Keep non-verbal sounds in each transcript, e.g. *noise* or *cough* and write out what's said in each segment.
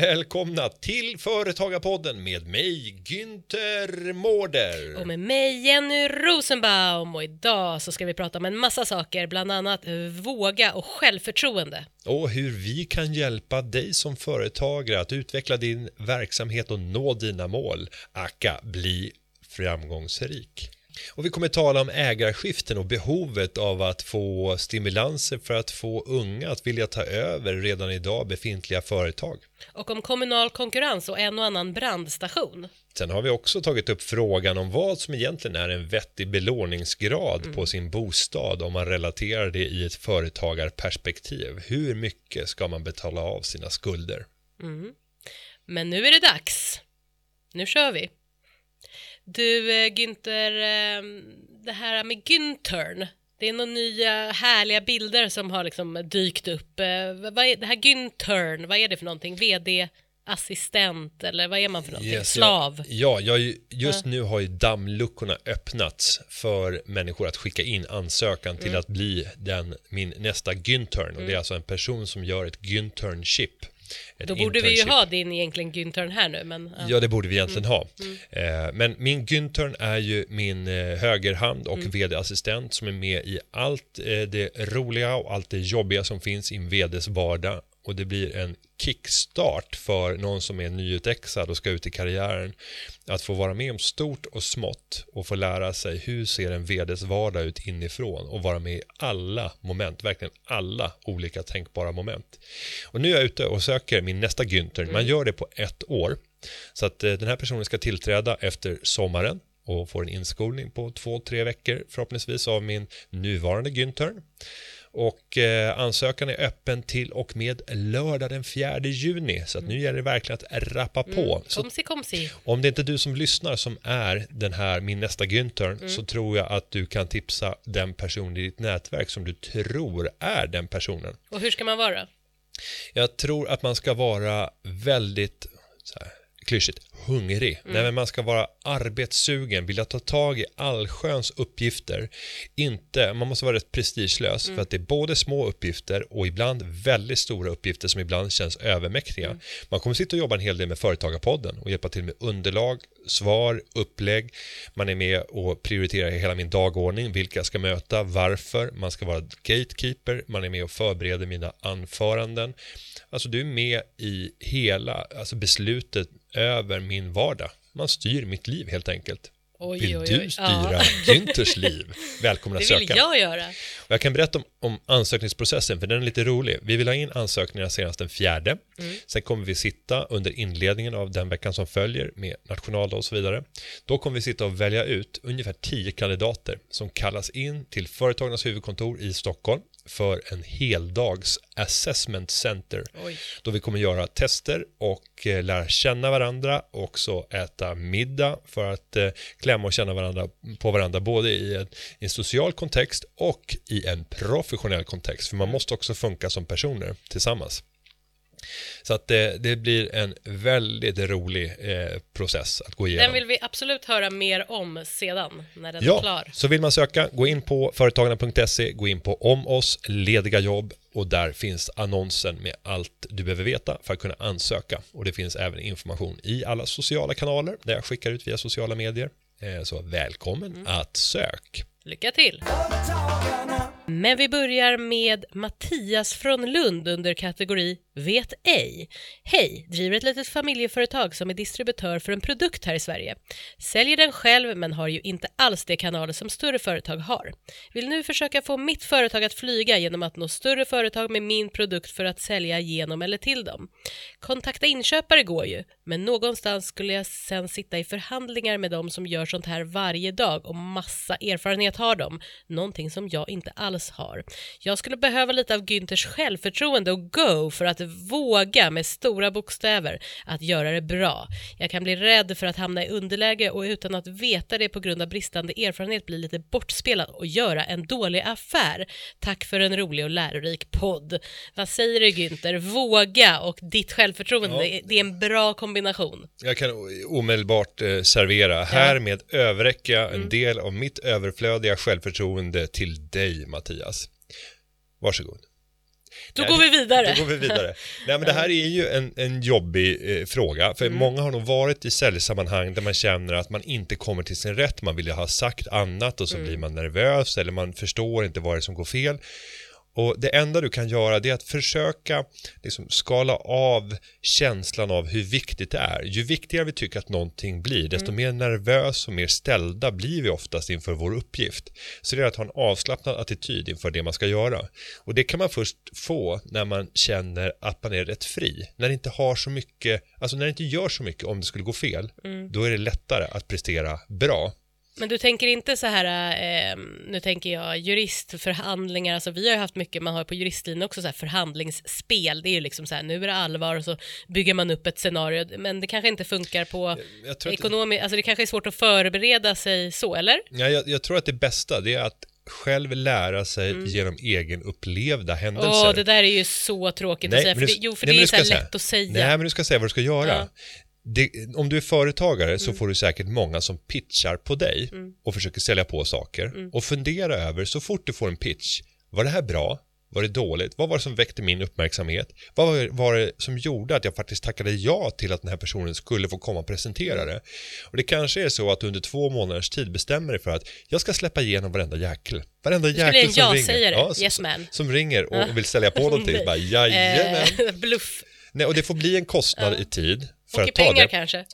Välkomna till Företagarpodden med mig Günther Mårder. Och med mig Jenny Rosenbaum och idag så ska vi prata om en massa saker, bland annat våga och självförtroende. Och hur vi kan hjälpa dig som företagare att utveckla din verksamhet och nå dina mål. Aka bli framgångsrik. Och vi kommer tala om ägarskiften och behovet av att få stimulanser för att få unga att vilja ta över redan idag befintliga företag. Och om kommunal konkurrens och en och annan brandstation. Sen har vi också tagit upp frågan om vad som egentligen är en vettig belåningsgrad på sin bostad om man relaterar det i ett företagarperspektiv. Hur mycket ska man betala av sina skulder? Men nu är det dags. Nu kör vi. Du eh, Günther, eh, det här med Günthern. Det är några nya härliga bilder som har liksom dykt upp. Eh, Vad är det här Günthern, vad är det för någonting? VD assistent eller vad är man för någonting? Yes, Slav? Ja, ja jag, just nu har ju dammluckorna öppnats för människor att skicka in ansökan till Mm. att bli den, min nästa Güntern. Och det är alltså en person som gör ett Günternship. Då borde vi ju internship. ha din egentligen Günthern här nu men ja. Ja, det borde vi egentligen ha. Mm. Eh, Men min Güntern är ju min eh, högerhand och Mm. vd-assistent som är med i allt eh, det roliga och allt det jobbiga som finns i en vds vardag. Och det blir en kickstart för någon som är nyutexad och ska ut i karriären. Att få vara med om stort och smått och få lära sig hur ser en vds vardag ut inifrån och vara med i alla moment, verkligen alla olika tänkbara moment. Och nu är jag ute och söker min nästa Günther. Man gör det på ett år. Så att eh, den här personen ska tillträda efter sommaren och får en inskolning på två, tre veckor förhoppningsvis av min nuvarande Günther. Och eh, ansökan är öppen till och med lördag den 4 juni. Så att nu gäller det verkligen att rappa på. Så Komsi komsi. om det inte är du som lyssnar som är den här min nästa Günther så tror jag att du kan tipsa den person i ditt nätverk som du tror är den personen. Och hur ska man vara? Jag tror att man ska vara väldigt så här, klyschigt, hungrig. Nej, men man ska vara arbetssugen, vilja ta tag i allsköns uppgifter. Inte, man måste vara rätt prestigelös för att det är både små uppgifter och ibland väldigt stora uppgifter som ibland känns övermäktiga. Man kommer sitta och jobba en hel del med Företagarpodden och hjälpa till med underlag, svar, upplägg. Man är med och prioriterar hela min dagordning, vilka jag ska möta, varför. Man ska vara gatekeeper, man är med och förbereder mina anföranden. Alltså du är med i hela alltså beslutet över min vardag. Man styr mitt liv helt enkelt. Oj, Vill oj, du oj. styra Ja. *laughs* Günthers liv? Välkommen att Det vill söka. jag göra. Och jag kan berätta om, om ansökningsprocessen, för den är lite rolig. Vi vill ha in ansökningarna senast den fjärde. Sen kommer vi sitta under inledningen av den veckan som följer med nationaldag och så vidare. Då kommer vi sitta och välja ut ungefär tio kandidater som kallas in till Företagarnas huvudkontor i Stockholm för en heldags assessment center. Oj. Då vi kommer göra tester och eh, lära känna varandra och också äta middag för att eh, klämma och känna varandra på varandra både i en, i en social kontext och i en professionell kontext. För man måste också funka som personer tillsammans. Så att det, det blir en väldigt rolig eh, process att gå igenom. Den vill vi absolut höra mer om sedan, när den är Ja, klar. så vill man söka, gå in på företagarna.se, gå in på om oss, lediga jobb och där finns annonsen med allt du behöver veta för att kunna ansöka. Och det finns även information i alla sociala kanaler där jag skickar ut via sociala medier. Eh, Så välkommen Mm. att sök. Lycka till! Men vi börjar med Mattias från Lund under kategori Vet ej. Hej, driver ett litet familjeföretag som är distributör för en produkt här i Sverige. Säljer den själv men har ju inte alls de kanaler som större företag har. Vill nu försöka få mitt företag att flyga genom att nå större företag med min produkt för att sälja genom eller till dem. Kontakta inköpare går ju, men någonstans skulle jag sen sitta i förhandlingar med dem som gör sånt här varje dag och massa erfarenhet har de. Någonting som jag inte alls Mattias har. Jag skulle behöva lite av Günthers självförtroende och go för att våga med stora bokstäver att göra det bra. Jag kan bli rädd för att hamna i underläge och utan att veta det på grund av bristande erfarenhet bli lite bortspelad och göra en dålig affär. Tack för en rolig och lärorik podd. Vad säger du Günther? Våga och ditt självförtroende, Ja. det är en bra kombination. Jag kan omedelbart eh, servera. Härmed överräcker jag en del av mitt överflödiga självförtroende till dig, Mattias. Varsågod. Då Nej, går vi vidare. Då går vi vidare. Nej, men det här är ju en, en jobbig eh, fråga, för många har nog varit i säljsammanhang där man känner att man inte kommer till sin rätt, man vill ju ha sagt annat och så blir man nervös eller man förstår inte vad det är som går fel. Och det enda du kan göra är att försöka liksom skala av känslan av hur viktigt det är. Ju viktigare vi tycker att någonting blir, desto mer nervös och mer ställda blir vi oftast inför vår uppgift. Så det är att ha en avslappnad attityd inför det man ska göra. Och det kan man först få när man känner att man är rätt fri. När det inte har så mycket, alltså när det inte gör så mycket om det skulle gå fel, då är det lättare att prestera bra. Men du tänker inte så här, eh, nu tänker jag juristförhandlingar, alltså vi har ju haft mycket, man har på juristlinjen också så här förhandlingsspel, det är ju liksom så här, nu är det allvar och så bygger man upp ett scenario, men det kanske inte funkar på ekonomiskt, alltså det kanske är svårt att förbereda sig så, eller? Ja, jag, jag tror att det bästa det är att själv lära sig genom egen upplevda händelser. Mm. Åh, det där är ju så tråkigt att säga, för det, jo, för nej, det är så lätt att säga. Nej, men du ska säga vad du ska göra. Ja. Mm. Det, om du är företagare så får du säkert många som pitchar på dig och försöker sälja på saker. Mm. Och fundera över, så fort du får en pitch, var det här bra? Var det dåligt? Vad var det som väckte min uppmärksamhet? Vad var, var det som gjorde att jag faktiskt tackade ja till att den här personen skulle få komma och presentera det? Och det kanske är så att du under två månaders tid bestämmer dig för att jag ska släppa igenom varenda jäkel. Varenda jäkel som ringer. ja-sägare, som, yes man. som ringer och, och vill sälja på någonting. Nej. *laughs* Bara, jajamän. Eh, *laughs* bluff. Nej, och det får bli en kostnad i tid för Och i pengar det. kanske.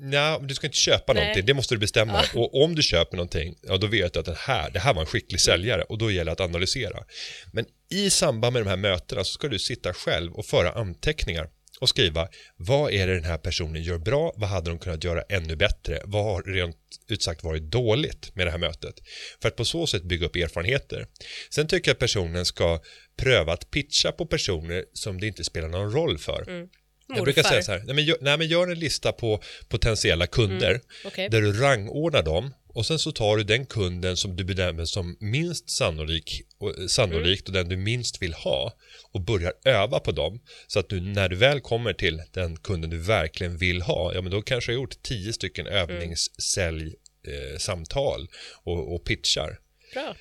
Nej, du ska inte köpa Nej. någonting, det måste du bestämma. Och om du köper någonting, ja då vet du att den här, det här var en skicklig säljare och då gäller det att analysera. Men i samband med de här mötena så ska du sitta själv och föra anteckningar och skriva vad är det den här personen gör bra, vad hade de kunnat göra ännu bättre, vad har rent ut sagt varit dåligt med det här mötet. För att på så sätt bygga upp erfarenheter. Sen tycker jag att personen ska pröva att pitcha på personer som det inte spelar någon roll för. Jag brukar Morfar. säga så här, nej men, gör, nej men gör en lista på potentiella kunder okej. där du rangordnar dem och sen så tar du den kunden som du bedömer som minst sannolik och, eh, sannolikt och den du minst vill ha och börjar öva på dem så att du när du väl kommer till den kunden du verkligen vill ha, ja men då kanske du har gjort tio stycken övningssälj eh, samtal och, och pitchar. Bra.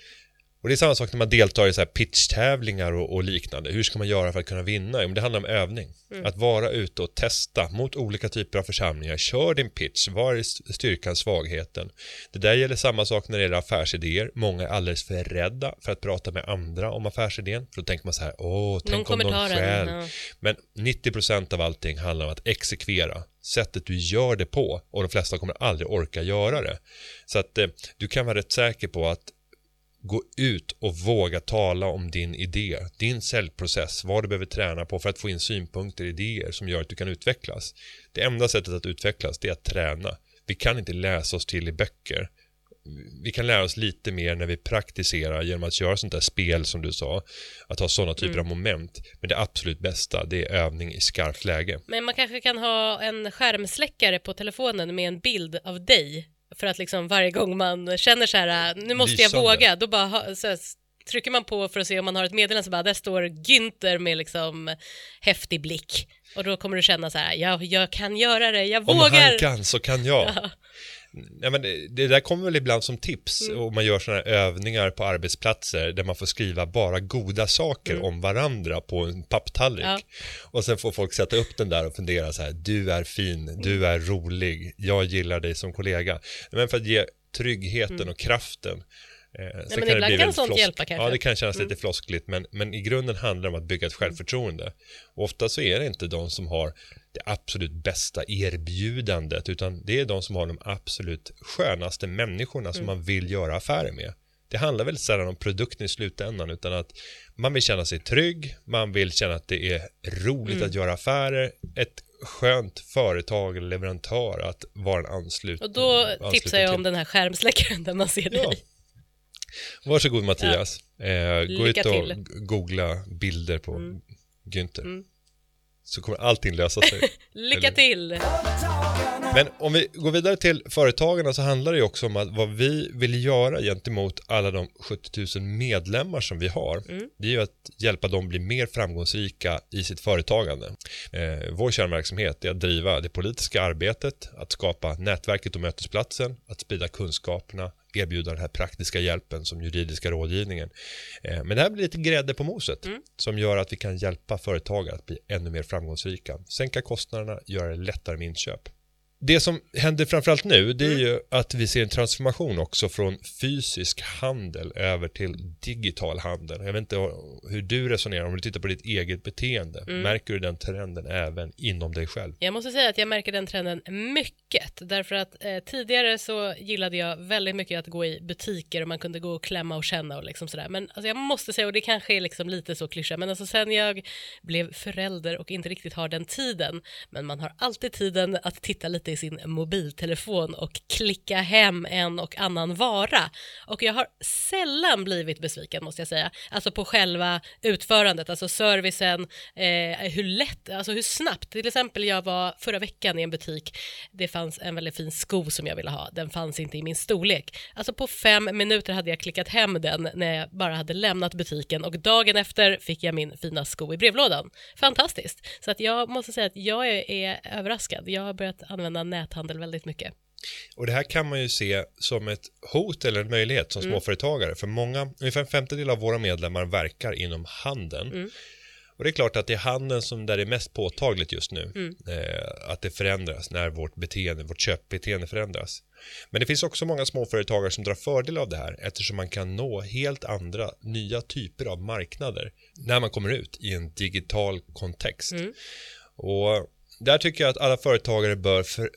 Och det är samma sak när man deltar i så här pitchtävlingar och, och liknande. Hur ska man göra för att kunna vinna? Jo, det handlar om övning. Att vara ute och testa mot olika typer av församlingar. Kör din pitch. Var är styrkan, svagheten? Det där gäller samma sak när det gäller affärsidéer. Många är alldeles för rädda för att prata med andra om affärsidén. För då tänker man så här, åh, tänk om någon den, stjäl. ja. Men 90% av allting handlar om att exekvera. Sättet du gör det på. Och de flesta kommer aldrig orka göra det. Så att eh, du kan vara rätt säker på att gå ut och våga tala om din idé, din säljprocess, vad du behöver träna på för att få in synpunkter, idéer som gör att du kan utvecklas. Det enda sättet att utvecklas det är att träna. Vi kan inte läsa oss till i böcker. Vi kan lära oss lite mer när vi praktiserar genom att göra sånt där spel som du sa, att ha sådana typer av moment. Men det absolut bästa, det är övning i skarpt läge. Men man kanske kan ha en skärmsläckare på telefonen med en bild av dig för att liksom varje gång man känner så här, nu måste jag Lysande. våga, då bara ha, så här, trycker man på för att se om man har ett meddelande så bara, där står Günther med liksom häftig blick och då kommer du känna så här, ja, jag kan göra det, jag Om vågar. han kan så kan jag. *laughs* Ja, men det, det där kommer väl ibland som tips Mm. om man gör sådana här övningar på arbetsplatser där man får skriva bara goda saker om varandra på en papptallrik. Mm. Ja. Och sen får folk sätta upp den där och fundera så här, du är fin, Mm. du är rolig, jag gillar dig som kollega. Men för att ge tryggheten och kraften. Eh, Mm. men det ibland kan sånt flosk- hjälpa kanske. Mm. Ja, det kan kännas lite floskligt, men, men i grunden handlar det om att bygga ett självförtroende. Och ofta så är det inte de som har det absolut bästa erbjudandet, utan det är de som har de absolut skönaste människorna som man vill göra affärer med. Det handlar väldigt sällan om produkten i slutändan, utan att man vill känna sig trygg, man vill känna att det är roligt Mm. att göra affärer, ett skönt företag eller leverantör att vara en anslut Och då tipsar jag om till. den här skärmsläckaren där man ser Ja. dig. Varsågod Mattias. Eh, gå ut och till. googla bilder på Mm. Günther. Mm. Så kommer allting lösa sig. *laughs* Lycka Eller- till! Men om vi går vidare till företagarna så handlar det ju också om att vad vi vill göra gentemot alla de 70 000 medlemmar som vi har. Mm. Det är ju att hjälpa dem bli mer framgångsrika i sitt företagande. Eh, vår kärnverksamhet är att driva det politiska arbetet, att skapa nätverket och mötesplatsen, att sprida kunskaperna, erbjuda den här praktiska hjälpen som juridiska rådgivningen. Eh, men det här blir lite grädde på moset Mm. som gör att vi kan hjälpa företagare att bli ännu mer framgångsrika. Sänka kostnaderna, göra det lättare med inköp. Det som händer framförallt nu det är ju att vi ser en transformation också från fysisk handel över till digital handel. Jag vet inte hur du resonerar om du tittar på ditt eget beteende. Märker du den trenden även inom dig själv? Jag måste säga att jag märker den trenden mycket, därför att eh, tidigare så gillade jag väldigt mycket att gå i butiker och man kunde gå och klämma och känna och liksom sådär. Men alltså, jag måste säga, och det kanske är liksom lite så klyscha, men alltså sen jag blev förälder och inte riktigt har den tiden, men man har alltid tiden att titta lite i sin mobiltelefon och klicka hem en och annan vara. Och jag har sällan blivit besviken måste jag säga, alltså på själva utförandet, alltså servicen, eh, hur lätt, alltså hur snabbt. Till exempel jag var förra veckan i en butik, det fanns en väldigt fin sko som jag ville ha, den fanns inte i min storlek. Alltså på fem minuter hade jag klickat hem den när jag bara hade lämnat butiken och dagen efter fick jag min fina sko i brevlådan. Fantastiskt! Så att jag måste säga att jag är, är överraskad. Jag har börjat använda näthandel väldigt mycket. Och det här kan man ju se som ett hot eller en möjlighet Mm. som småföretagare. För många, ungefär en femtedel av våra medlemmar verkar inom handeln. Mm. Och det är klart att det är handeln som där det är mest påtagligt just nu. Mm. Eh, att det förändras när vårt beteende, vårt köpbeteende förändras. Men det finns också många småföretagare som drar fördel av det här eftersom man kan nå helt andra nya typer av marknader när man kommer ut i en digital kontext. Mm. Och där tycker jag att alla företagare bör för,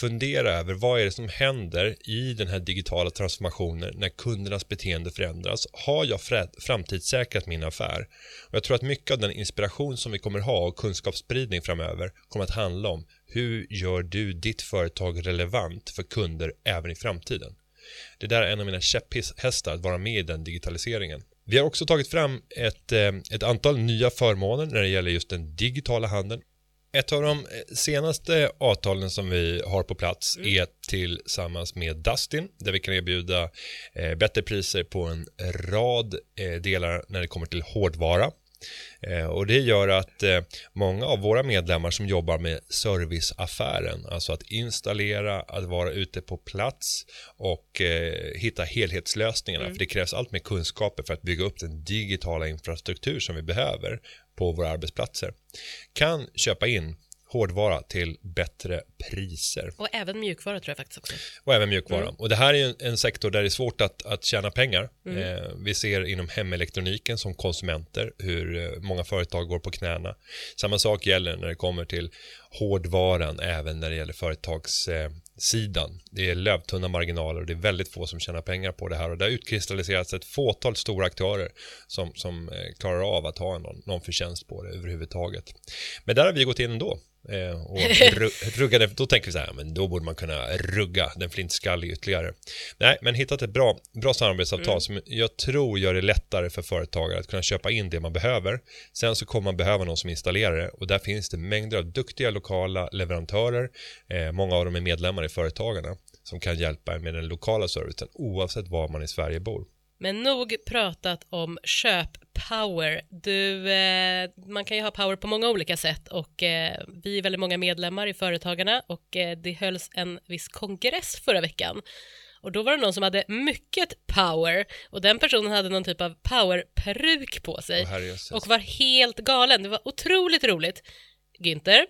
fundera över vad är det som händer i den här digitala transformationen när kundernas beteende förändras. Har jag framtidssäkrat min affär? Och jag tror att mycket av den inspiration som vi kommer ha och kunskapsspridning framöver kommer att handla om hur gör du ditt företag relevant för kunder även i framtiden? Det där är en av mina käpphästar att vara med i den digitaliseringen. Vi har också tagit fram ett, eh, ett antal nya förmåner när det gäller just den digitala handeln. Ett av de senaste avtalen som vi har på plats är tillsammans med Dustin där vi kan erbjuda eh, bättre priser på en rad eh, delar när det kommer till hårdvara. Eh, och det gör att eh, många av våra medlemmar som jobbar med serviceaffären, alltså att installera, att vara ute på plats och eh, hitta helhetslösningarna, för det krävs allt mer kunskaper för att bygga upp den digitala infrastruktur som vi behöver på våra arbetsplatser, kan köpa in hårdvara till bättre priser Och även mjukvara tror jag faktiskt också. och även mjukvara. Och det här är en, en sektor där det är svårt att, att tjäna pengar. Eh, vi ser inom hemelektroniken som konsumenter hur eh, många företag går på knäna. Samma sak gäller när det kommer till hårdvaran, även när det gäller företagssidan. Eh, sidan. det är lövtunna marginaler och det är väldigt få som tjänar pengar på det här och det har utkristalliserats ett fåtal stora aktörer som, som eh, klarar av att ha någon, någon förtjänst på det överhuvudtaget. Men där har vi gått in ändå och *laughs* ru- ruggade, då tänker vi så här, men då borde man kunna rugga den flintskallig ytterligare. Nej, men hittat ett bra, bra samarbetsavtal som jag tror gör det lättare för företagare att kunna köpa in det man behöver. Sen så kommer man behöva någon som installerar det och där finns det mängder av duktiga lokala leverantörer. Eh, många av dem är medlemmar i Företagarna som kan hjälpa en med den lokala servicen oavsett var man i Sverige bor. Men nog pratat om köp-power. Du, eh, man kan ju ha power på många olika sätt och eh, vi är väldigt många medlemmar i Företagarna och eh, det hölls en viss kongress förra veckan. Och då var det någon som hade mycket power och den personen hade någon typ av powerperuk på sig och var helt galen. Det var otroligt roligt. Günther,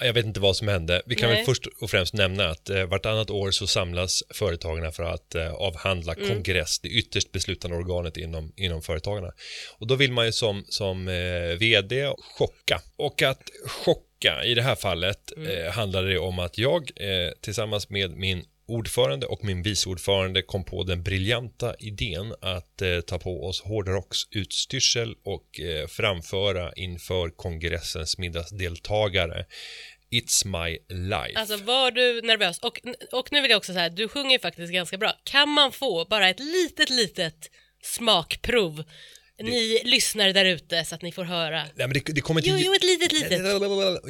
Jag vet inte vad som hände. Vi kan Nej. väl först och främst nämna att eh, vartannat år så samlas företagarna för att eh, avhandla Mm. kongress, det ytterst beslutande organet inom, inom företagarna. Och då vill man ju som, som eh, vd chocka. Och att chocka i det här fallet Mm. eh, handlade det om att jag eh, tillsammans med min ordförande och min vice ordförande kom på den briljanta idén att eh, ta på oss hårdrocksutstyrsel och eh, framföra inför kongressens middagsdeltagare It's My Life. Alltså var du nervös? Och, och nu vill jag också säga, du sjunger faktiskt ganska bra. Kan man få bara ett litet, litet smakprov? Ni lyssnare där ute så att ni får höra. Nej, men det, det kommer inte... Jo, jo, ett litet, litet.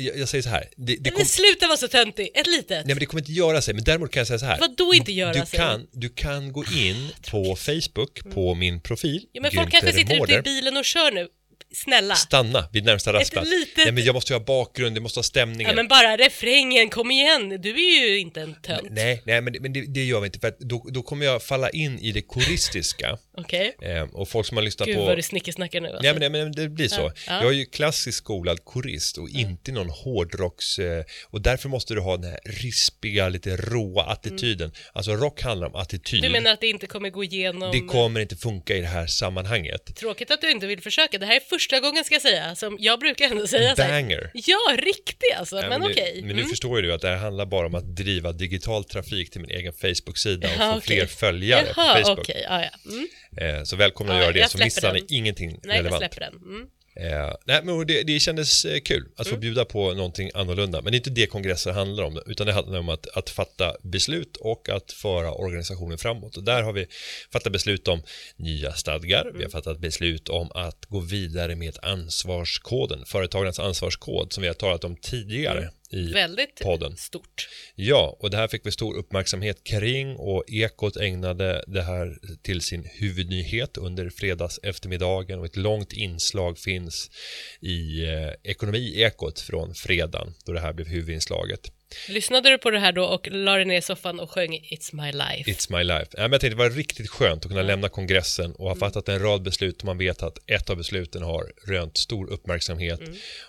Jag, jag säger så här. Det, det Men sluta vara så töntig, ett litet. Nej men det kommer inte göra sig, men däremot kan jag säga så här. Vad då inte göra du sig? Kan, du kan gå in på Facebook, på min profil, Ja, men folk kanske sitter ute i bilen och kör nu. Snälla. Stanna vid närmsta rastplats. litet- Nej men jag måste ha bakgrund, det måste ha stämningen. Ja men bara refrängen, kom igen. Du är ju inte en tönt. Nej, nej men, det, men det, det gör vi inte för att då, då kommer jag falla in i det koristiska Okej. eh, och folk som har lyssnat Gud på vad du snickesnackar nu alltså. Nej men, nej, men det blir så. Ja, ja. Jag är ju klassiskt skolad korist och inte någon hårdrocks... Eh, och därför måste du ha den här rispiga, lite råa attityden. Alltså rock handlar om attityd. Mm. Du menar att det inte kommer gå igenom... Det kommer inte funka i det här sammanhanget. Tråkigt att du inte vill försöka. Det här är första gången ska jag säga, som jag brukar ändå säga så här. Banger. Ja, riktig alltså, Ja, men, det- okej. Men nu Mm. förstår ju du att det här handlar bara om att driva digital trafik till min egen Facebook-sida och Ja, få okej. fler följare Jaha, på Facebook. okej. Ja. Mm. Eh, så välkomna att göra det, jag så missar ni ingenting Nej, jag relevant. släpper den. Mm. Eh, nej, men det, det kändes eh, kul att få Mm. bjuda på någonting annorlunda. Men det är inte det kongresser handlar om, utan det handlar om att, att fatta beslut och att föra organisationen framåt. Och där har vi fattat beslut om nya stadgar, vi Mm. har fattat beslut om att gå vidare med ansvarskoden, företagarnas ansvarskod som vi har talat om tidigare i. Väldigt podden. stort. Ja, och det här fick vi stor uppmärksamhet kring och Ekot ägnade det här till sin huvudnyhet under fredags eftermiddagen och ett långt inslag finns i eh, Ekonomi-Ekot från fredagen då det här blev huvudinslaget. Lyssnade du på det här då och la dig ner i soffan och sjöng It's my life? It's my life. Ja, men jag tänkte det var riktigt skönt att kunna lämna kongressen och ha fattat en rad beslut och man vet att ett av besluten har rönt stor uppmärksamhet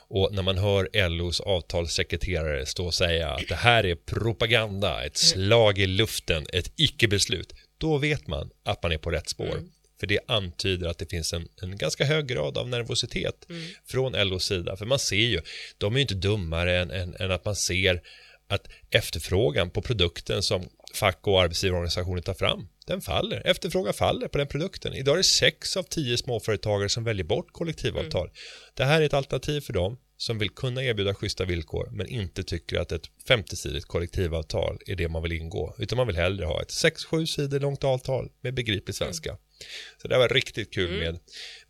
och när man hör LOs avtalssekreterare stå och säga att det här är propaganda, ett slag i luften, ett icke-beslut, då vet man att man är på rätt spår. För det antyder att det finns en, en ganska hög grad av nervositet från LOs sida. För man ser ju, de är ju inte dummare än, än, än att man ser att efterfrågan på produkten som fack och arbetsgivarorganisationer tar fram, den faller. Efterfrågan faller på den produkten. Idag är det sex av tio småföretagare som väljer bort kollektivavtal. Det här är ett alternativ för dem som vill kunna erbjuda schyssta villkor men inte tycker att ett 50-sidigt kollektivavtal är det man vill ingå. Utan man vill hellre ha ett 6-7 sidor långt avtal med begriplig svenska. Så det var riktigt kul med,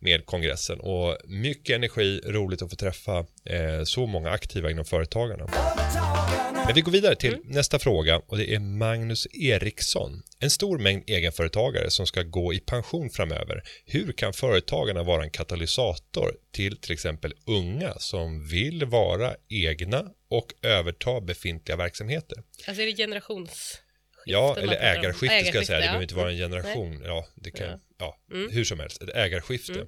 med kongressen och mycket energi, roligt att få träffa eh, så många aktiva inom företagarna. Men vi går vidare till nästa fråga och det är Magnus Eriksson. En stor mängd egenföretagare som ska gå i pension framöver. Hur kan företagarna vara en katalysator till till exempel unga som vill vara egna och överta befintliga verksamheter? Alltså är det generations... Ja, eller om? ägarskifte ska jag säga. Det behöver inte vara en generation. Ja, det kan, Ja. Ja, Mm. hur som helst. Ett ägarskifte.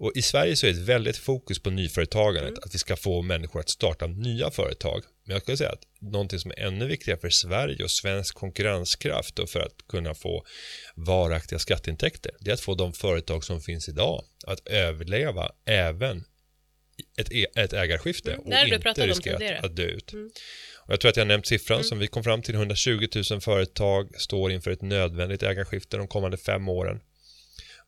Och i Sverige så är det väldigt fokus på nyföretagandet. Mm. Att vi ska få människor att starta nya företag. Men jag skulle säga att någonting som är ännu viktigare för Sverige och svensk konkurrenskraft och för att kunna få varaktiga skatteintäkter. Det är att få de företag som finns idag att överleva även ett, e- ett ägarskifte Mm, och inte riskera att, att dö ut. Mm. Och jag tror att jag nämnt siffran som vi kom fram till. 120 000 företag står inför ett nödvändigt ägarskifte de kommande fem åren.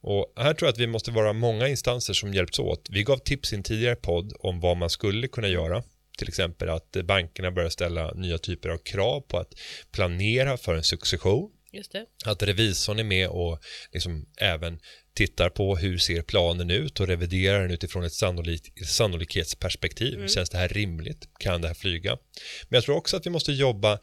Och här tror jag att vi måste vara många instanser som hjälps åt. Vi gav tips i en tidigare podd om vad man skulle kunna göra. Till exempel att bankerna börjar ställa nya typer av krav på att planera för en succession. Just det. Att revisorn är med och liksom även tittar på hur ser planen ut och reviderar den utifrån ett sannolik, sannolikhetsperspektiv. Känns det här rimligt? Kan det här flyga? Men jag tror också att vi måste jobba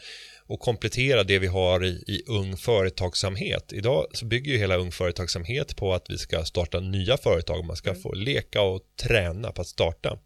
och komplettera det vi har i, i ung företagsamhet. Idag så bygger ju hela ung företagsamhet på att vi ska starta nya företag. Man ska få leka och träna på att starta.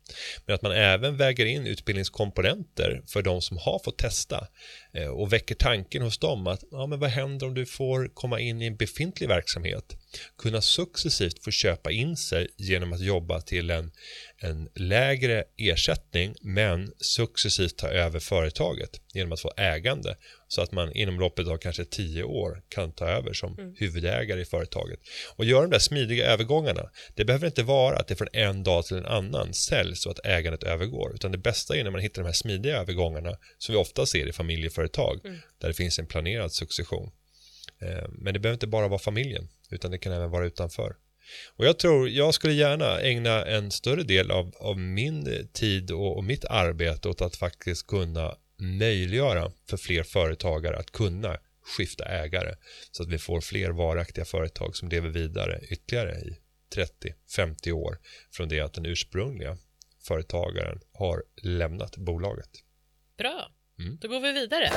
Men att man även väger in utbildningskomponenter för de som har fått testa Eh, och väcker tanken hos dem att ja, men vad händer om du får komma in i en befintlig verksamhet? Kunna successivt få köpa in sig genom att jobba till en, en lägre ersättning men successivt ta över företaget genom att få ägande så att man inom loppet av kanske tio år kan ta över som huvudägare i företaget. Och göra de där smidiga övergångarna. Det behöver inte vara att det från en dag till en annan säljs och att ägandet övergår utan det bästa är när man hittar de här smidiga övergångarna som vi ofta ser i familjeföretag där det finns en planerad succession. Eh, Men det behöver inte bara vara familjen utan det kan även vara utanför. Och jag tror, jag skulle gärna ägna en större del av, av min tid och, och mitt arbete åt att faktiskt kunna möjliggöra för fler företagare att kunna skifta ägare så att vi får fler varaktiga företag som lever vidare ytterligare i 30-50 år från det att den ursprungliga företagaren har lämnat bolaget. Bra. Mm. Då går vi vidare.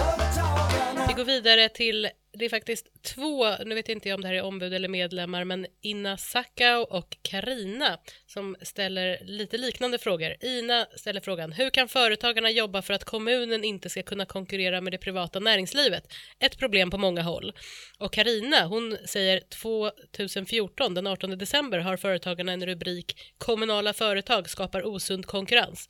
Vi går vidare till, det är faktiskt två, nu vet jag inte om det här är ombud eller medlemmar, men Ina Sakau och Karina som ställer lite liknande frågor. Ina ställer frågan, hur kan företagarna jobba för att kommunen inte ska kunna konkurrera med det privata näringslivet? Ett problem på många håll. Och Karina, hon säger 2014, den 18 december, har företagarna en rubrik Kommunala företag skapar osund konkurrens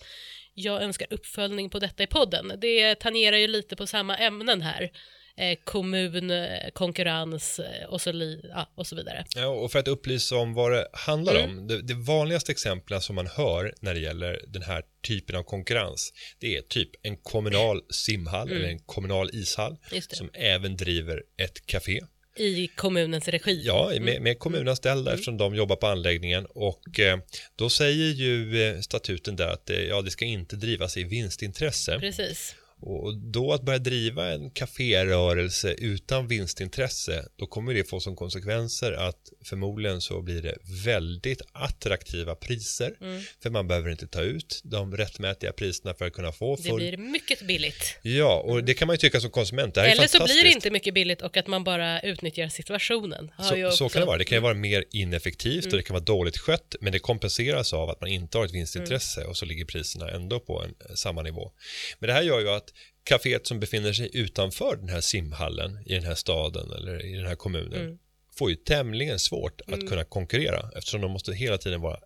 jag önskar uppföljning på detta i podden. Det tangerar ju lite på samma ämnen här. Eh, kommun, eh, konkurrens eh, och, så ja, och så vidare. Ja, och för att upplysa om vad det handlar mm. om. Det, det, vanligaste exemplen som man hör när det gäller den här typen av konkurrens det är typ en kommunal simhall mm. eller en kommunal ishall som även driver ett café i kommunens regi. Ja, med, mm. med kommunanställda mm. eftersom de jobbar på anläggningen och eh, då säger ju statuten där att eh, ja, det ska inte drivas i vinstintresse. Precis. Och då att börja driva en kaférörelse utan vinstintresse, då kommer det få som konsekvenser att förmodligen så blir det väldigt attraktiva priser. Mm. För man behöver inte ta ut de rättmätiga priserna för att kunna få full... Det blir mycket billigt. Ja, och det kan man ju tycka som konsument. Det här Eller så blir det inte mycket billigt och att man bara utnyttjar situationen. Så, så, kan det vara. Det kan ju vara mer ineffektivt mm. och det kan vara dåligt skött, men det kompenseras av att man inte har ett vinstintresse mm. och så ligger priserna ändå på en, samma nivå. Men det här gör ju att kaféet som befinner sig utanför den här simhallen i den här staden eller i den här kommunen mm. får ju tämligen svårt att mm. kunna konkurrera eftersom de måste hela tiden vara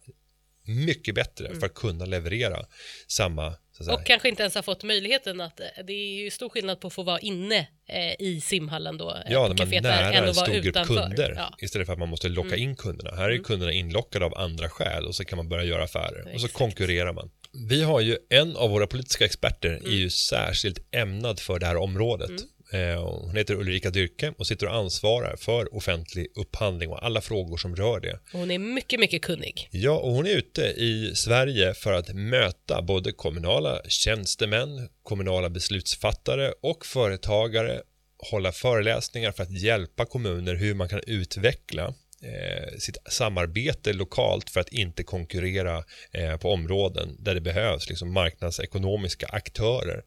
mycket bättre mm. för att kunna leverera samma och kanske inte ens har fått möjligheten att det är ju stor skillnad på att få vara inne eh, i simhallen då. Eh, ja, när man är nära en stor grupp kunder ja. istället för att man måste locka mm. in kunderna. Här är mm. kunderna inlockade av andra skäl och så kan man börja göra affärer och så konkurrerar man. Vi har ju en av våra politiska experter mm. är ju särskilt ämnad för det här området. Mm. Eh, hon heter Ulrika Dyrke och sitter och ansvarar för offentlig upphandling och alla frågor som rör det. Hon är mycket, mycket kunnig. Ja, och hon är ute i Sverige för att möta både kommunala tjänstemän, kommunala beslutsfattare och företagare hålla föreläsningar för att hjälpa kommuner hur man kan utveckla eh, sitt samarbete lokalt för att inte konkurrera eh, på områden där det behövs liksom marknadsekonomiska aktörer.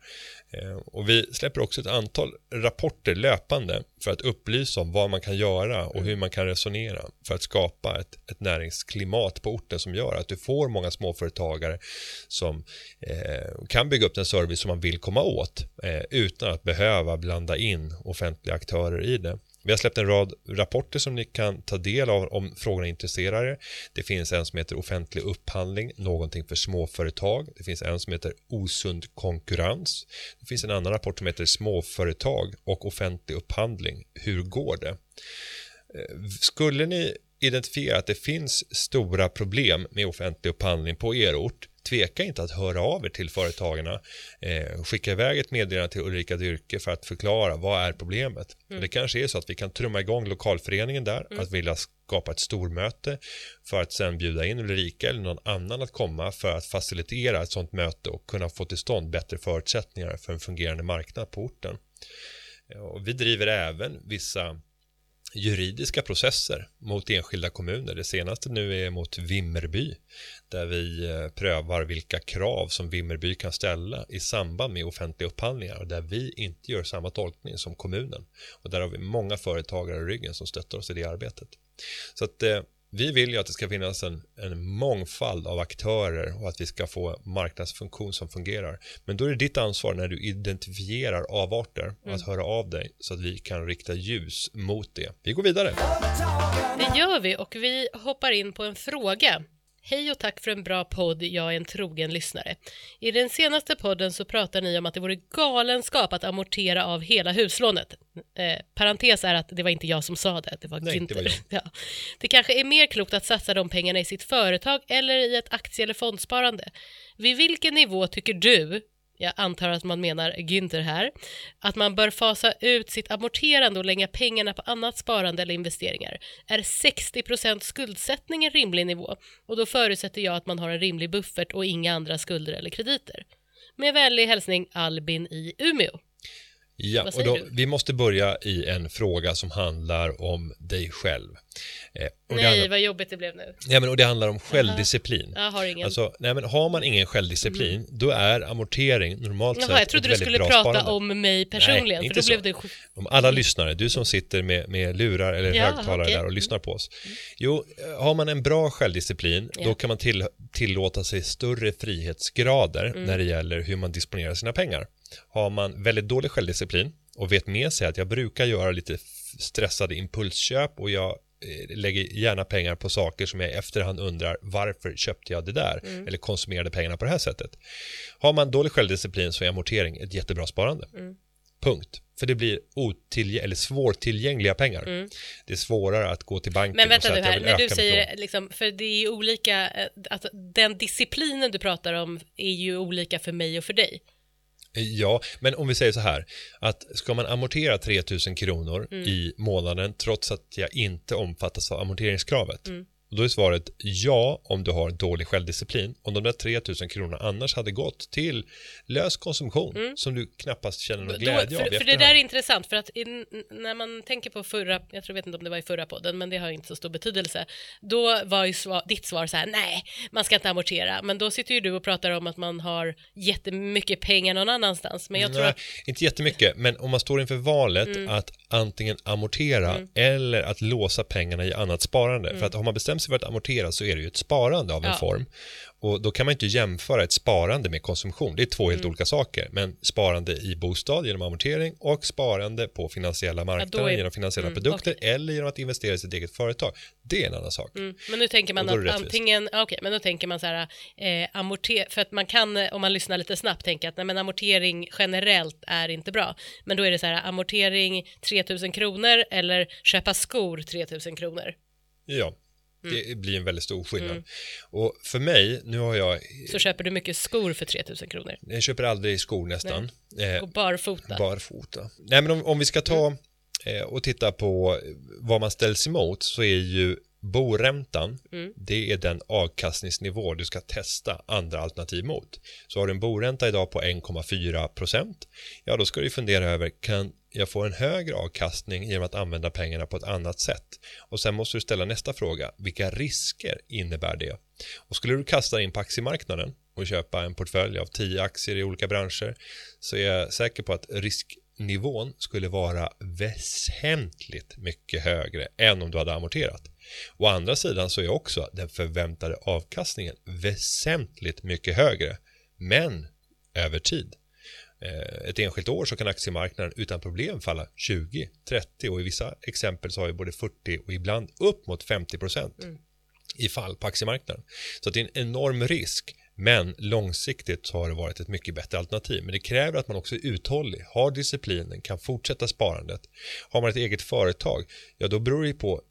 Eh, och vi släpper också ett antal rapporter löpande för att upplysa om vad man kan göra och hur man kan resonera för att skapa ett, ett näringsklimat på orten som gör att du får många småföretagare som eh, kan bygga upp den service som man vill komma åt eh, utan att behöva blanda in offentliga aktörer i det. Vi har släppt en rad rapporter som ni kan ta del av om frågorna intresserar er. Det finns en som heter offentlig upphandling, någonting för småföretag. Det finns en som heter osund konkurrens. Det finns en annan rapport som heter småföretag och offentlig upphandling. Hur går det? Eh, skulle ni identifiera att det finns stora problem med offentlig upphandling på er ort tveka inte att höra av er till företagarna. Eh, skicka iväg ett meddelande till Ulrika Dyrke för att förklara vad är problemet. Mm. Det kanske är så att vi kan trumma igång lokalföreningen där, mm. att vilja skapa ett stormöte för att sen bjuda in Ulrika eller någon annan att komma för att facilitera ett sådant möte och kunna få till stånd bättre förutsättningar för en fungerande marknad på orten. Och vi driver även vissa juridiska processer mot enskilda kommuner. Det senaste nu är mot Vimmerby där vi eh, prövar vilka krav som Vimmerby kan ställa i samband med offentliga upphandlingar och där vi inte gör samma tolkning som kommunen. Och där har vi många företagare i ryggen som stöttar oss i det arbetet. Så att eh, vi vill ju att det ska finnas en, en mångfald av aktörer och att vi ska få marknadsfunktion som fungerar. Men då är det ditt ansvar när du identifierar avarter mm. att höra av dig så att vi kan rikta ljus mot det. Vi går vidare. Det gör vi och vi hoppar in på en fråga Hej och tack för en bra podd, jag är en trogen lyssnare. I den senaste podden så pratar ni om att det vore galenskap att amortera av hela huslånet. Eh, parentes är att det var inte jag som sa det, det var Nej, Günther. Det, var *laughs* ja. det kanske är mer klokt att satsa de pengarna i sitt företag eller i ett aktie eller fondsparande. Vid vilken nivå tycker du jag antar att man menar Günther här, att man bör fasa ut sitt amorterande och lägga pengarna på annat sparande eller investeringar. Är 60% skuldsättning en rimlig nivå? Och då förutsätter jag att man har en rimlig buffert och inga andra skulder eller krediter. Med vänlig hälsning Albin i Umeå. Ja, och då, vi måste börja i en fråga som handlar om dig själv. Eh, Nej, handlar, vad jobbigt det blev nu. ja, men, och det handlar om självdisciplin. Jag har ingen. Alltså, nej, men har man ingen självdisciplin, då är amortering normalt Jaha, sett jag trodde ett du skulle prata sparande. om mig personligen, inte för då så. blev det Om alla lyssnare, du som sitter med, med lurar eller Ja, högtalare okej. där och lyssnar på oss. Jo, eh, har man en bra självdisciplin, Ja. då kan man till, tillåta sig större frihetsgrader Mm. när det gäller hur man disponerar sina pengar. Har man väldigt dålig självdisciplin och vet med sig att jag brukar göra lite stressade impulsköp och jag eh, lägger gärna pengar på saker som jag i efterhand undrar varför köpte jag det där Mm. eller konsumerade pengarna på det här sättet. Har man dålig självdisciplin så är amortering ett jättebra sparande. Mm. Punkt. För det blir otillgä- eller svårtillgängliga pengar. Det är svårare att gå till banken Mm. Men och vänta säga nu att jag här, vill när du säger liksom, för det är ju olika, att den disciplinen du pratar om är ju olika för mig och för dig. Ja, men om vi säger så här, att ska man amortera 3000 kronor Mm. i månaden trots att jag inte omfattas av amorteringskravet? Mm. Och Då är svaret ja om du har dålig självdisciplin. Om de där 3000 kronorna annars hade gått till lös konsumtion som du knappast känner någon glädje Mm. Då, av för, i för det där är intressant, för att in, när man tänker på förra, jag tror vet inte om det var i förra podden, men det har inte så stor betydelse. Då var ju svar, ditt svar så här, nej, man ska inte amortera. Men då sitter ju du och pratar om att man har jättemycket pengar någon annanstans. Men jag tror Nej, att, Mm. inte jättemycket, men om man står inför valet att antingen amortera eller att låsa pengarna i annat sparande. För att har man bestämt för att amortera så är det ju ett sparande av en Mm. Ja. form. Och då kan man inte jämföra ett sparande med konsumtion. Det är två Mm. helt olika saker. Men sparande i bostad genom amortering och sparande på finansiella marknader är- genom finansiella mm, produkter okej. eller genom att investera i sitt eget företag. Det är en annan sak. Mm, men nu tänker man att antingen, ja, okej, men då tänker man så här, eh, amorter, för att man kan, eh, om man lyssnar lite snabbt, tänka att nej, men amortering generellt är inte bra. Men då är det så här, amortering 3000 kronor eller köpa skor 3000 kronor. Ja, Mm. det blir en väldigt stor skillnad. Och för mig, nu har jag, Så köper du mycket skor för 3000 kronor. jag köper aldrig skor nästan. Eh, Och barfota. Barfota. Nej, men om, om vi ska ta eh, och titta på vad man ställs emot så är ju boräntan, Mm. det är den avkastningsnivå du ska testa andra alternativ mot. Så har du en boränta idag på 1,4 procent, ja då ska du fundera över, kan jag får en högre avkastning genom att använda pengarna på ett annat sätt? Och sen måste du ställa nästa fråga, vilka risker innebär det? Och skulle du kasta dig in på aktiemarknaden och köpa en portfölj av 10 aktier i olika branscher så är jag säker på att risknivån skulle vara väsentligt mycket högre än om du hade amorterat. Å andra sidan så är också den förväntade avkastningen väsentligt mycket högre, men över tid. Eh, Ett enskilt år så kan aktiemarknaden utan problem falla 20, 30 och i vissa exempel så har vi både 40 och ibland upp mot 50 procent i fall på aktiemarknaden. Så det är en enorm risk. Men långsiktigt så har det varit ett mycket bättre alternativ. Men det kräver att man också är uthållig, har disciplinen, kan fortsätta sparandet. Har man ett eget företag, ja då beror det på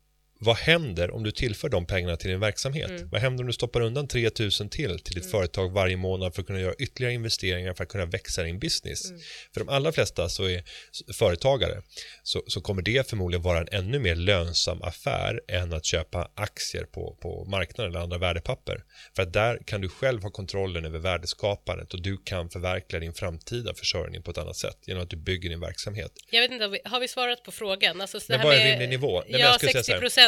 vad händer om du tillför de pengarna till din verksamhet? Vad händer om du stoppar undan 3000 till till ditt företag varje månad för att kunna göra ytterligare investeringar för att kunna växa din business? För de allra flesta så är företagare så, så kommer det förmodligen vara en ännu mer lönsam affär än att köpa aktier på, på marknaden eller andra värdepapper. För att där kan du själv ha kontrollen över värdeskapandet och du kan förverkliga din framtida försörjning på ett annat sätt genom att du bygger din verksamhet. Jag vet inte, har vi- svarat på frågan? Alltså, så det Men här vad är rimlig nivå? Nej, ja, jag skulle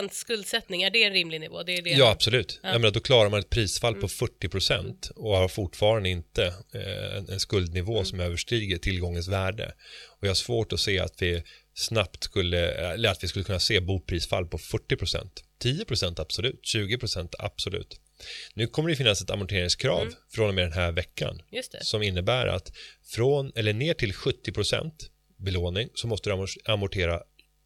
60 skuldsättning, är det en rimlig nivå? Det är det. Ja, absolut. Jag menar, då klarar man ett prisfall Mm. på 40% och har fortfarande inte eh, en, skuldnivå Mm. som överstiger tillgångens värde. Och jag har svårt att se att vi snabbt skulle, eller att vi skulle kunna se boprisfall på 40%. 10% absolut, 20% absolut. Nu kommer det finnas ett amorteringskrav Mm. från och med den här veckan som innebär att från eller ner till 70% belåning så måste du amor- amortera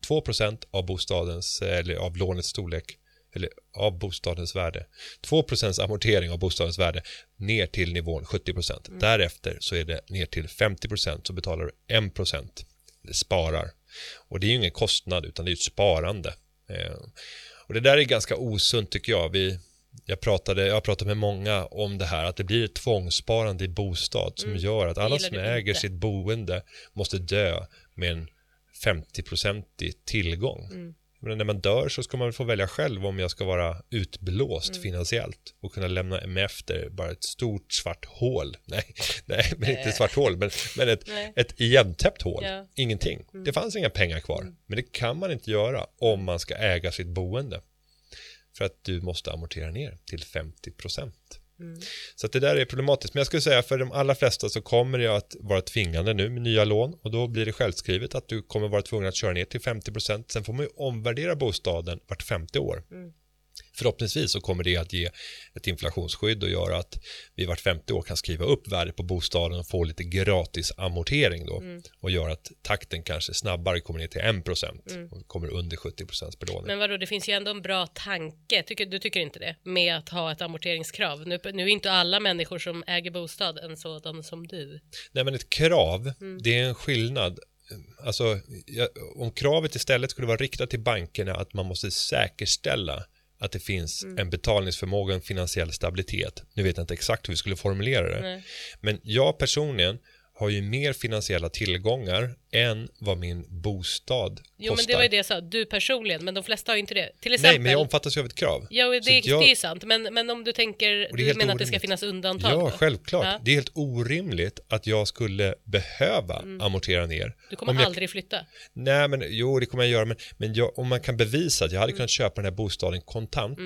2% av bostadens eller av lånets storlek eller av bostadens värde. 2% amortering av bostadens värde ner till nivån 70%. Mm. Därefter så är det ner till 50% så betalar du 1% eller sparar. Och det är ju ingen kostnad utan det är ett sparande. Eh, och det där är ganska osunt tycker jag. Vi, Jag pratade, jag har pratat med många om det här, att det blir ett tvångssparande i bostad som Mm. gör att alla som äger inte. sitt boende måste dö med en 50-procentig tillgång. Mm. Men när man dör så ska man få välja själv om jag ska vara utblåst Mm. finansiellt och kunna lämna mig efter bara ett stort svart hål. *laughs* Nej, nej men inte ett svart hål, men, men ett, Nej. ett igentäppt hål. Ja. Mm. Ingenting. Det fanns inga pengar kvar. Men det kan man inte göra om man ska äga sitt boende. För att du måste amortera ner till 50 procent. Mm. Så det där är problematiskt. Men jag skulle säga för de allra flesta så kommer det att vara tvingande nu med nya lån och då blir det självskrivet att du kommer vara tvungen att köra ner till 50 procent. Sen får man ju omvärdera bostaden vart 50 år. Mm. Förhoppningsvis så kommer det att ge ett inflationsskydd och göra att vi vart 50 år kan skriva upp värdet på bostaden och få lite gratis amortering då Mm. och göra att takten kanske snabbare kommer ner till 1 procent och kommer under 70 procents belåning. Mm. Men vadå, det finns ju ändå en bra tanke, tycker, du tycker inte det? Med att ha ett amorteringskrav. Nu, nu är inte alla människor som äger bostad en sådan som du. Nej men ett krav, Mm. det är en skillnad. Alltså, om kravet istället skulle vara riktat till bankerna att man måste säkerställa att det finns Mm. en betalningsförmåga och en finansiell stabilitet. Nu vet jag inte exakt hur vi skulle formulera det. Nej. Men jag personligen har ju mer finansiella tillgångar än vad min bostad Jo, men kostar. det var ju det jag sa, du personligen, men de flesta har ju inte det. Till exempel, Nej, men jag omfattas ju av ett krav. Ja, det, jag- det är ju sant, men, men om du tänker, du menar att det ska orimligt. finnas undantag? Ja, då? självklart. Ja. Det är helt orimligt att jag skulle behöva amortera ner. Du kommer Om jag aldrig flytta. Nej, men jo, det kommer jag göra. Men, men jag, om man kan bevisa att jag hade kunnat köpa den här bostaden kontant,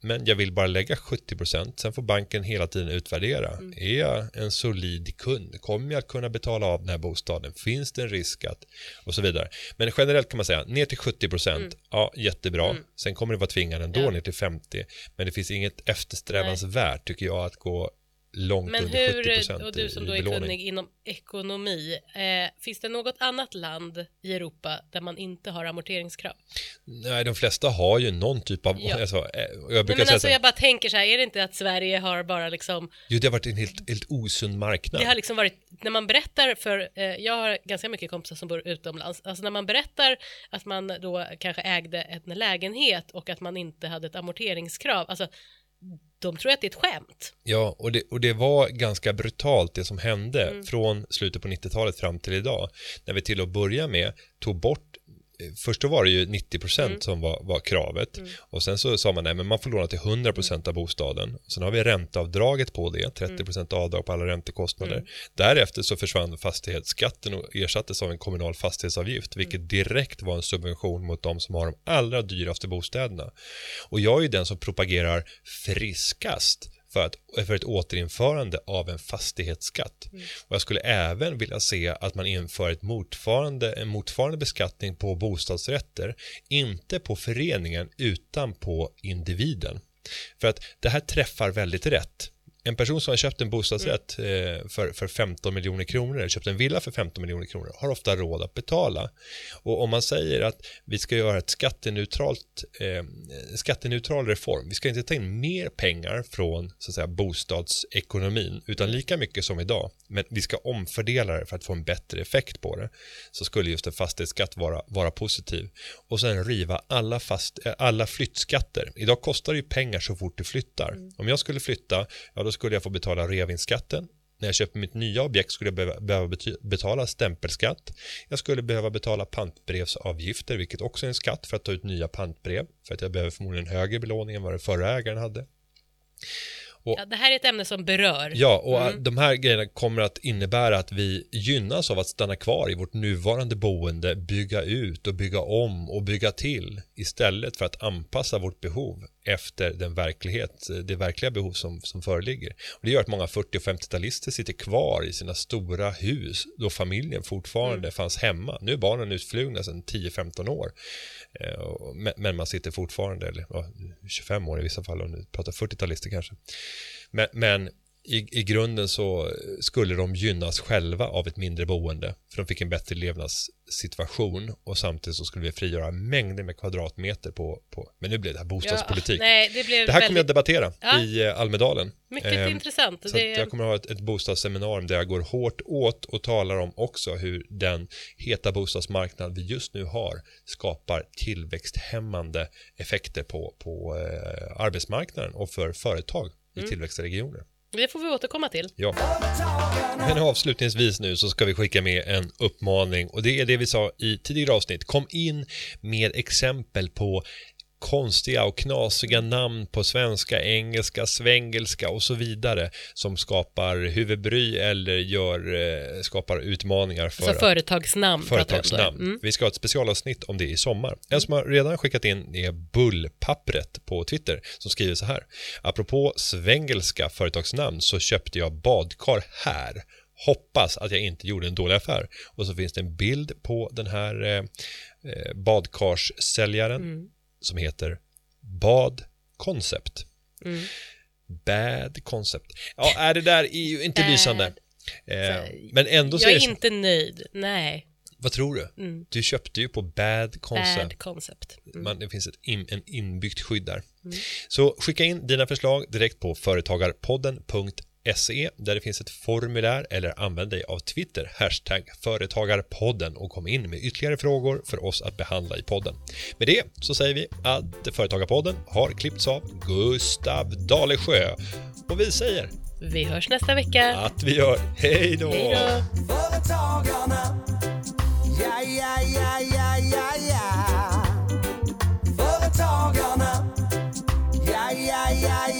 men jag vill bara lägga 70%, sen får banken hela tiden utvärdera. Är jag en solid kund? Kommer jag att kunna betala av den här bostaden? Finns det en risk att... Och så vidare. Men generellt kan man säga, ner till 70%, ja, jättebra. Sen kommer det vara tvingande ändå Ja. ner till 50%. Men det finns inget eftersträvansvärt, tycker jag, att gå långt Men under hur, 70% och du som då är belåning. kunnig inom ekonomi, eh, finns det något annat land i Europa där man inte har amorteringskrav? Nej, de flesta har ju någon typ av... Ja. Alltså, eh, jag Nej, men alltså jag bara tänker så här, är det inte att Sverige har bara liksom, jo, det har varit en helt, helt osund marknad. det har liksom varit, när man berättar för, eh, jag har ganska mycket kompisar som bor utomlands, alltså när man berättar att man då kanske ägde en lägenhet och att man inte hade ett amorteringskrav, alltså de tror att det är ett skämt. Ja, och det, och det var ganska brutalt det som hände Mm. från slutet på 90-talet fram till idag. När vi till att börja med tog bort Först då var det ju 90% Mm. som var, var kravet och sen så sa man nej men man får låna till 100% av bostaden. Sen har vi ränteavdraget på det, 30% avdrag på alla räntekostnader. Mm. Därefter så försvann fastighetsskatten och ersattes av en kommunal fastighetsavgift vilket Mm. direkt var en subvention mot de som har de allra dyraste bostäderna. Och jag är ju den som propagerar friskast för, att, för ett återinförande av en fastighetsskatt. Och jag skulle även vilja se att man inför ett motsvarande, en motsvarande beskattning på bostadsrätter, inte på föreningen utan på individen. För att det här träffar väldigt rätt. En person som har köpt en bostadsrätt eh, för, för 15 miljoner kronor, eller köpt en villa för 15 miljoner kronor, har ofta råd att betala. Och om man säger att vi ska göra ett skatteneutralt, eh, skatteneutral reform, vi ska inte ta in mer pengar från så att säga, bostadsekonomin, utan lika mycket som idag, men vi ska omfördela det för att få en bättre effekt på det, så skulle just en fastighetsskatt vara, vara positiv. Och sen riva alla, fast, eh, alla flyttskatter. Idag kostar det ju pengar så fort du flyttar. Om jag skulle flytta, ja då skulle jag få betala reavinstskatten. När jag köper mitt nya objekt skulle jag behöva, betala stämpelskatt. Jag skulle behöva betala pantbrevsavgifter, vilket också är en skatt för att ta ut nya pantbrev. För att jag behöver förmodligen högre belåning än vad den förra ägaren hade. Ja, det här är ett ämne som berör. Ja, och de här grejerna kommer att innebära att vi gynnas av att stanna kvar i vårt nuvarande boende, bygga ut och bygga om och bygga till istället för att anpassa vårt behov efter den verklighet, det verkliga behov som, som föreligger. Och det gör att många 40 och 50-talister sitter kvar i sina stora hus då familjen fortfarande fanns hemma. Nu är barnen utflugna sedan 10-15 år. Eh, men- Men man sitter fortfarande, eller ja, 25 år i vissa fall, om du pratar 40-talister kanske. Men, men i, i grunden så skulle de gynnas själva av ett mindre boende. För de fick en bättre levnadssituation och samtidigt så skulle vi frigöra mängder med kvadratmeter på, på men nu blev det här bostadspolitik. Ja, nej, det, blev det här väldigt... kommer jag att debattera Ja. i eh, Almedalen. Mycket Ehm, intressant. Så Det... jag kommer att ha ett, ett bostadsseminarium där jag går hårt åt och talar om också hur den heta bostadsmarknad vi just nu har skapar tillväxthämmande effekter på, på eh, arbetsmarknaden och för företag i tillväxtregioner det får vi återkomma till. Ja. Men avslutningsvis nu så ska vi skicka med en uppmaning och det är det vi sa i tidigare avsnitt. Kom in med exempel på konstiga och knasiga namn på svenska, engelska, svengelska och så vidare som skapar huvudbry eller gör, eh, skapar utmaningar för Alltså företagsnamn. företagsnamn. Mm. Vi ska ha ett specialavsnitt om det i sommar. En som har redan skickat in är Bullpappret på Twitter som skriver så här. Apropå svengelska företagsnamn så köpte jag badkar här. Hoppas att jag inte gjorde en dålig affär. Och så finns det en bild på den här eh, eh, badkarssäljaren Mm. Som heter Bad Concept. Mm. Bad Concept. Ja, är det där är ju inte Bad. lysande. Eh, men ändå så Jag är är inte nöjd. Nej. Vad tror du? Mm. Du köpte ju på Bad Concept. Bad concept. Mm. Man, det finns ett in, en inbyggt skydd där. Så skicka in dina förslag direkt på företagarpodden.se se där det finns ett formulär eller använd dig av Twitter hashtag företagarpodden och kom in med ytterligare frågor för oss att behandla i podden. Med det så säger vi att Företagarpodden har klippts av Gustav Dalesjö och vi säger vi hörs nästa vecka. Att vi gör. Hej då! Företagarna Ja, ja, ja, ja, ja, ja Företagarna Ja, ja, ja, ja